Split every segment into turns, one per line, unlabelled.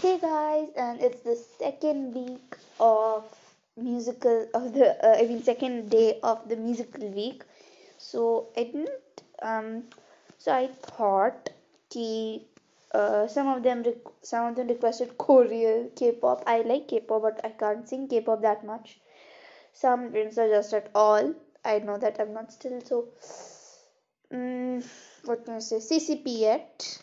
Hey guys, and it's the second week of musical of the uh, I mean second day of the musical week. So I didn't um so I thought ki uh, some of them some of them requested Korean K-pop. I like K-pop, but I can't sing K-pop that much. Some didn't suggest at all. I know that I'm not still so um, what can I say CCP yet.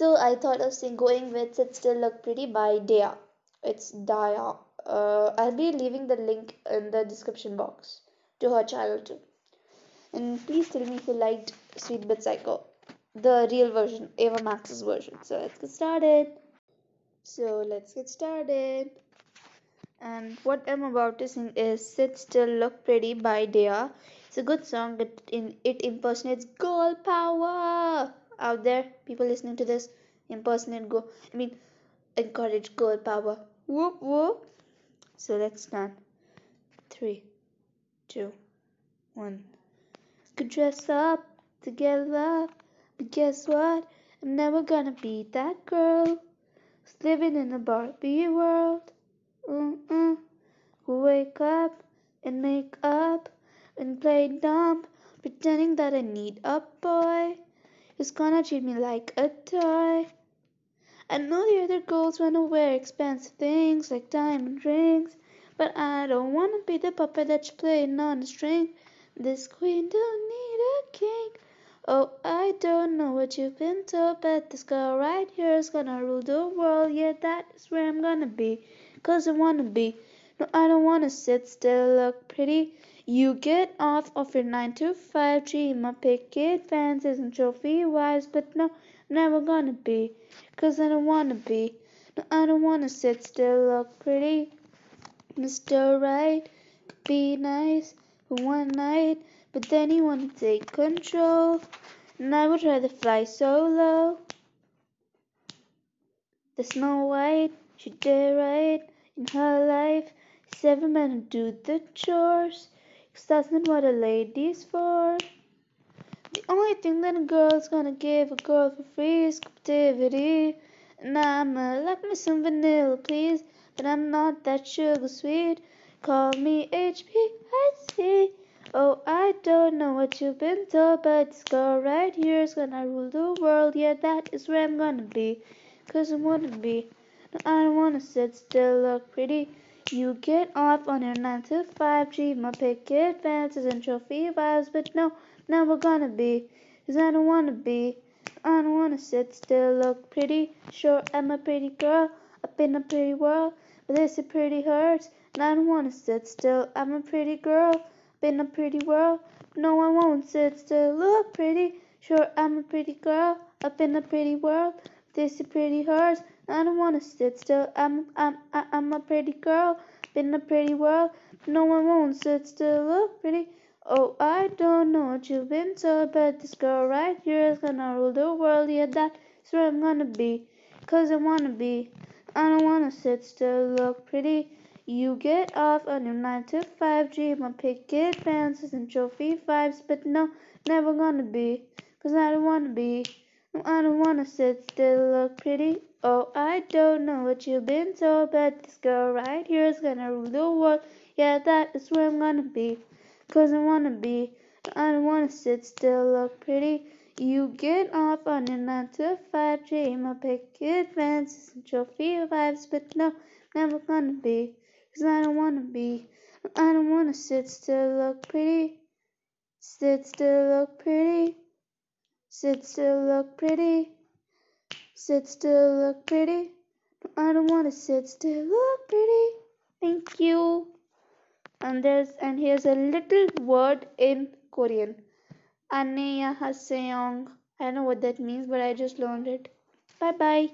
So I thought of going with Sit Still Look Pretty by Daya. It's Daya. Uh, I'll be leaving the link in the description box to her channel too. And please tell me if you liked Sweet But Psycho, the real version, Ava Max's version. So let's get started. So let's get started. And what I'm about to sing is Sit Still Look Pretty by Daya. It's a good song. It, in, it impersonates girl power out there, people listening to this, impersonate go. I mean, encourage girl power. Whoop whoop. So let's start. Three, two, one. Could dress up together, but guess what? I'm never gonna be that girl living in a Barbie world. Mm-mm. Who wake up and make up and play dumb, pretending that I need a boy who's gonna treat me like a toy. I know the other girls wanna wear expensive things like diamond rings, but I don't wanna be the puppet that's playing on a string. This queen don't need a king. Oh, I don't know what you've been told, but this girl right here is gonna rule the world. Yeah, that is where I'm gonna be, cause I wanna be. No, I don't wanna sit still, look pretty. You get off of your 9 to 5 dream of picket fences and trophy wives, but no, never gonna be, cause I don't wanna be. No, I don't wanna sit still, look pretty. Mr. Right be nice for one night, but then you wanna take control, and I would rather fly solo. The Snow White, she did right in her life, seven men do the chores. Cause that's not what a lady's for. The only thing that a girl's gonna give a girl for free is captivity. And I'ma like me some vanilla, please. But I'm not that sugar sweet. Call me HPIC. Oh, I don't know what you've been told, but this girl right here is gonna rule the world. Yeah, that is where I'm gonna be. Cause I wanna be. No, I don't wanna sit still, look pretty. You get off on your 9 to 5 dream of picket fences and trophy wives, but no, never gonna be. Cause I don't wanna be. I don't wanna sit still, look pretty. Sure, I'm a pretty girl up in a pretty world, but this is pretty hurts. And I don't wanna sit still. I'm a pretty girl up in a pretty world. No, I won't sit still, look pretty. Sure, I'm a pretty girl up in a pretty world. but This is pretty hurts. I don't wanna sit still. I'm I'm I'm a pretty girl in a pretty world. No one won't sit still. Look pretty. Oh, I don't know what you've been told, but this girl right here is gonna rule the world. Yeah, that's where I'm gonna be. Cause I wanna be. I don't wanna sit still. Look pretty. You get off on your 9 to 5 dream of picket fences and trophy vibes, but no, never gonna be. Cause I don't wanna be. I don't wanna sit still. Look pretty. Oh, I don't know what you've been told, but this girl right here is gonna rule the world. Yeah, that is where I'm gonna be. Cause I wanna be. I don't wanna sit still, look pretty. You get off on your 9 to 5 dream of picket fences and trophy vibes, but no, never gonna be. Cause I don't wanna be. I don't wanna sit still, look pretty. Sit still, look pretty. Sit still, look pretty. Sit still, look pretty. I don't want to sit still, look pretty. Thank you. And there's and here's a little word in Korean. Annyeonghaseyo. I don't know what that means, but I just learned it. Bye bye.